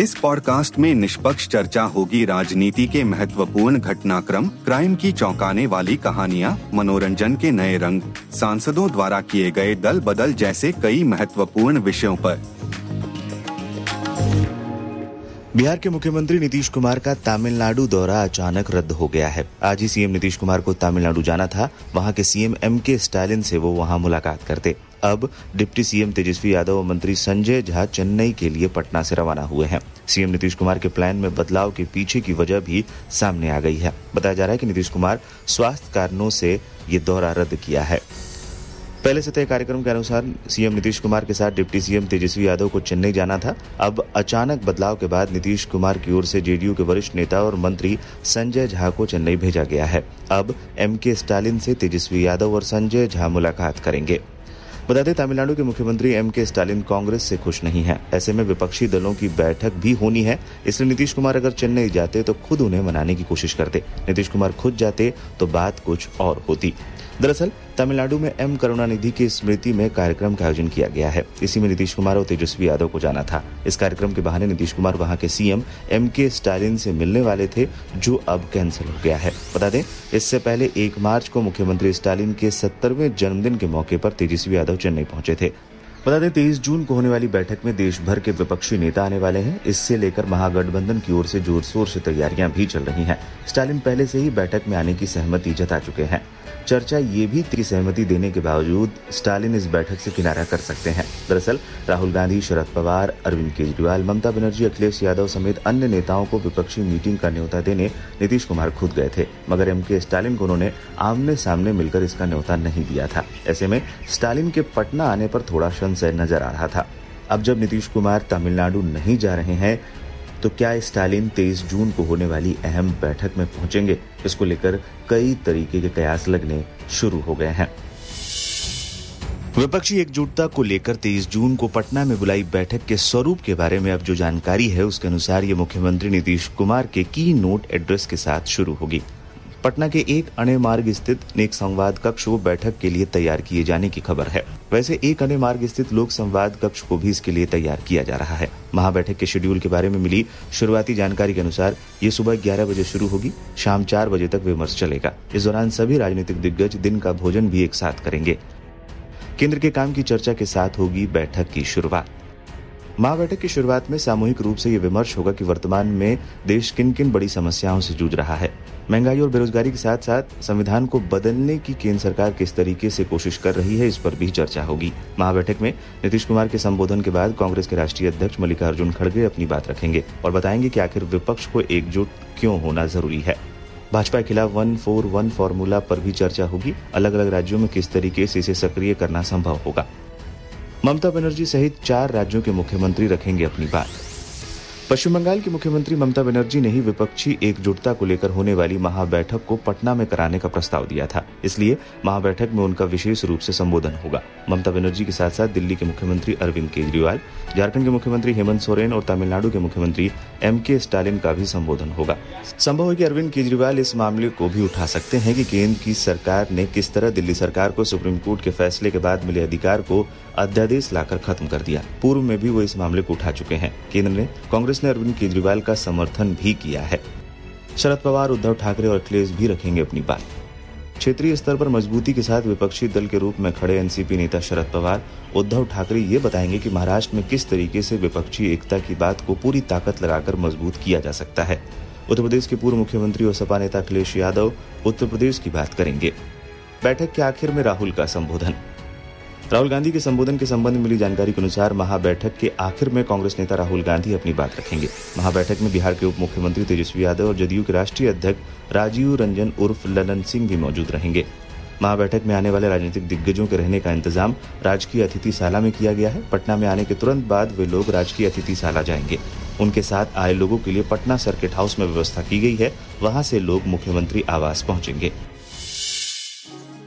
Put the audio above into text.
इस पॉडकास्ट में निष्पक्ष चर्चा होगी राजनीति के महत्वपूर्ण घटनाक्रम, क्राइम की चौंकाने वाली कहानियाँ, मनोरंजन के नए रंग, सांसदों द्वारा किए गए दल बदल जैसे कई महत्वपूर्ण विषयों पर। बिहार के मुख्यमंत्री नीतीश कुमार का तमिलनाडु दौरा अचानक रद्द हो गया है। आज ही सीएम नीतीश कुमार को तमिलनाडु जाना था। वहाँ के सीएम एम के स्टालिन से वो वहाँ मुलाकात करते। अब डिप्टी सीएम तेजस्वी यादव और मंत्री संजय झा चेन्नई के लिए पटना से रवाना हुए हैं। सीएम नीतीश कुमार के प्लान में बदलाव के पीछे की वजह भी सामने आ गई है। बताया जा रहा है कि नीतीश कुमार स्वास्थ्य कारणों से ये दौरा रद्द किया है। पहले से तय कार्यक्रम के अनुसार सीएम नीतीश कुमार के साथ डिप्टी सीएम तेजस्वी यादव को चेन्नई जाना था। अब अचानक बदलाव के बाद नीतीश कुमार की ओर से जेडीयू के वरिष्ठ नेता और मंत्री संजय झा को चेन्नई भेजा गया है। अब एम के स्टालिन से तेजस्वी यादव और संजय झा मुलाकात करेंगे। बता दें, तमिलनाडु के मुख्यमंत्री एम के स्टालिन कांग्रेस से खुश नहीं है। ऐसे में विपक्षी दलों की बैठक भी होनी है, इसलिए नीतीश कुमार अगर चेन्नई जाते तो खुद उन्हें मनाने की कोशिश करते। नीतीश कुमार खुद जाते तो बात कुछ और होती। दरअसल, तमिलनाडु में एम करुणानिधि की स्मृति में कार्यक्रम का आयोजन किया गया है। इसी में नीतीश कुमार और तेजस्वी यादव को जाना था। इस कार्यक्रम के बहाने नीतीश कुमार वहाँ के सीएम एम के स्टालिन से मिलने वाले थे, जो अब कैंसिल हो गया है। बता दें, इससे पहले एक मार्च को मुख्यमंत्री स्टालिन के सत्तरवें जन्मदिन के मौके पर तेजस्वी यादव चेन्नई पहुँचे थे। बता दें, तेईस जून को होने वाली बैठक में देश भर के विपक्षी नेता आने वाले हैं। इससे लेकर महागठबंधन की ओर से ज़ोर शोर से तैयारियाँ भी चल रही हैं। स्टालिन पहले से ही बैठक में आने की सहमति जता चुके हैं। चर्चा ये भी सहमति देने के बावजूद स्टालिन इस बैठक से किनारा कर सकते हैं। दरअसल, राहुल गांधी, शरद पवार, अरविंद केजरीवाल, ममता बनर्जी, अखिलेश यादव समेत अन्य नेताओं को विपक्षी मीटिंग का न्योता देने नीतीश कुमार खुद गए थे, मगर एम के स्टालिन को उन्होंने आमने सामने मिलकर इसका न्योता नहीं दिया था। ऐसे में, स्टालिन के पटना आने पर थोड़ा संशय नज़र आ रहा था। अब जब नीतीश कुमार तमिलनाडु नहीं जा रहे हैं तो क्या स्टालिन तेईस जून को होने वाली अहम बैठक में पहुँचेंगे? इसको लेकर कई तरीके के कयास लगने शुरू हो गए हैं। विपक्षी एकजुटता को लेकर तेईस जून को पटना में बुलाई बैठक के स्वरूप के बारे में अब जो जानकारी है, उसके अनुसार ये मुख्यमंत्री नीतीश कुमार के की नोट एड्रेस के साथ शुरू होगी। पटना के एक अणे मार्ग स्थित नेक संवाद कक्ष को बैठक के लिए तैयार किए जाने की खबर है। वैसे एक अणे मार्ग स्थित लोक संवाद कक्ष को भी इसके लिए तैयार किया जा रहा है। महाबैठक के शेड्यूल के बारे में मिली शुरुआती जानकारी के अनुसार ये सुबह ग्यारह बजे शुरू होगी, शाम चार बजे तक विमर्श चलेगा। इस दौरान सभी राजनीतिक दिग्गज दिन का भोजन भी एक साथ करेंगे। केंद्र के काम की चर्चा के साथ होगी बैठक की शुरुआत। महाबैठक की शुरुआत में सामूहिक रूप से ये विमर्श होगा कि वर्तमान में देश किन किन बड़ी समस्याओं से जूझ रहा है। महँगाई और बेरोजगारी के साथ साथ संविधान को बदलने की केंद्र सरकार किस तरीके से कोशिश कर रही है इस पर भी चर्चा होगी। महाबैठक में नीतीश कुमार के संबोधन के बाद कांग्रेस के राष्ट्रीय अध्यक्ष मल्लिकार्जुन खड़गे अपनी बात रखेंगे और बताएँगे की आखिर विपक्ष को एकजुट क्यों होना ज़रूरी है। भाजपा के खिलाफ वन फोर वन फॉर्मूला पर भी चर्चा होगी। अलग अलग राज्यों में किस तरीके से इसे सक्रिय करना संभव होगा? ममता बनर्जी सहित चार राज्यों के मुख्यमंत्री रखेंगे अपनी बात। पश्चिम बंगाल की मुख्यमंत्री ममता बनर्जी ने ही विपक्षी एकजुटता को लेकर होने वाली महाबैठक को पटना में कराने का प्रस्ताव दिया था। इसलिए महाबैठक में उनका विशेष रूप से संबोधन होगा। ममता बनर्जी के साथ साथ दिल्ली के मुख्यमंत्री अरविंद केजरीवाल, झारखंड के मुख्यमंत्री हेमंत सोरेन और तमिलनाडु के मुख्यमंत्री एम के स्टालिन का भी संबोधन होगा। संभव है की अरविंद केजरीवाल इस मामले को भी उठा सकते हैं की केंद्र की सरकार ने किस तरह दिल्ली सरकार को सुप्रीम कोर्ट के फैसले के बाद मिले अधिकार को अध्यादेश लाकर खत्म कर दिया। पूर्व में भी वो इस मामले को उठा चुके हैं। केंद्र ने कांग्रेस ने अरविंद केजरीवाल का समर्थन भी किया है। शरद पवार, उद्धव ठाकरे और अखिलेश भी रखेंगे अपनी बात क्षेत्रीय स्तर पर मजबूती के साथ विपक्षी दल के रूप में खड़े एनसीपी नेता शरद पवार, उद्धव ठाकरे ये बताएँगे कि महाराष्ट्र में किस तरीके से विपक्षी एकता की बात को पूरी ताकत लगाकर मज़बूत किया जा सकता है। उत्तर प्रदेश के पूर्व मुख्यमंत्री और सपा नेता अखिलेश यादव उत्तर प्रदेश की बात करेंगे। बैठक के आखिर में राहुल का संबोधन। राहुल गांधी के संबोधन के संबंध में मिली जानकारी के अनुसार महाबैठक के आखिर में कांग्रेस नेता राहुल गांधी अपनी बात रखेंगे। महाबैठक में बिहार के उप मुख्यमंत्री तेजस्वी यादव और जदयू के राष्ट्रीय अध्यक्ष राजीव रंजन उर्फ़ ललन सिंह भी मौजूद रहेंगे। महाबैठक में आने वाले राजनीतिक दिग्गजों के रहने का इंतज़ाम राजकीय अतिथिशाला में किया गया है। पटना में आने के तुरंत बाद वे लोग राजकीय अतिथिशाला जाएँगे। उनके साथ आए लोगों के लिए पटना सर्किट हाउस में व्यवस्था की गई है। वहाँ से लोग मुख्यमंत्री आवास पहुँचेंगे।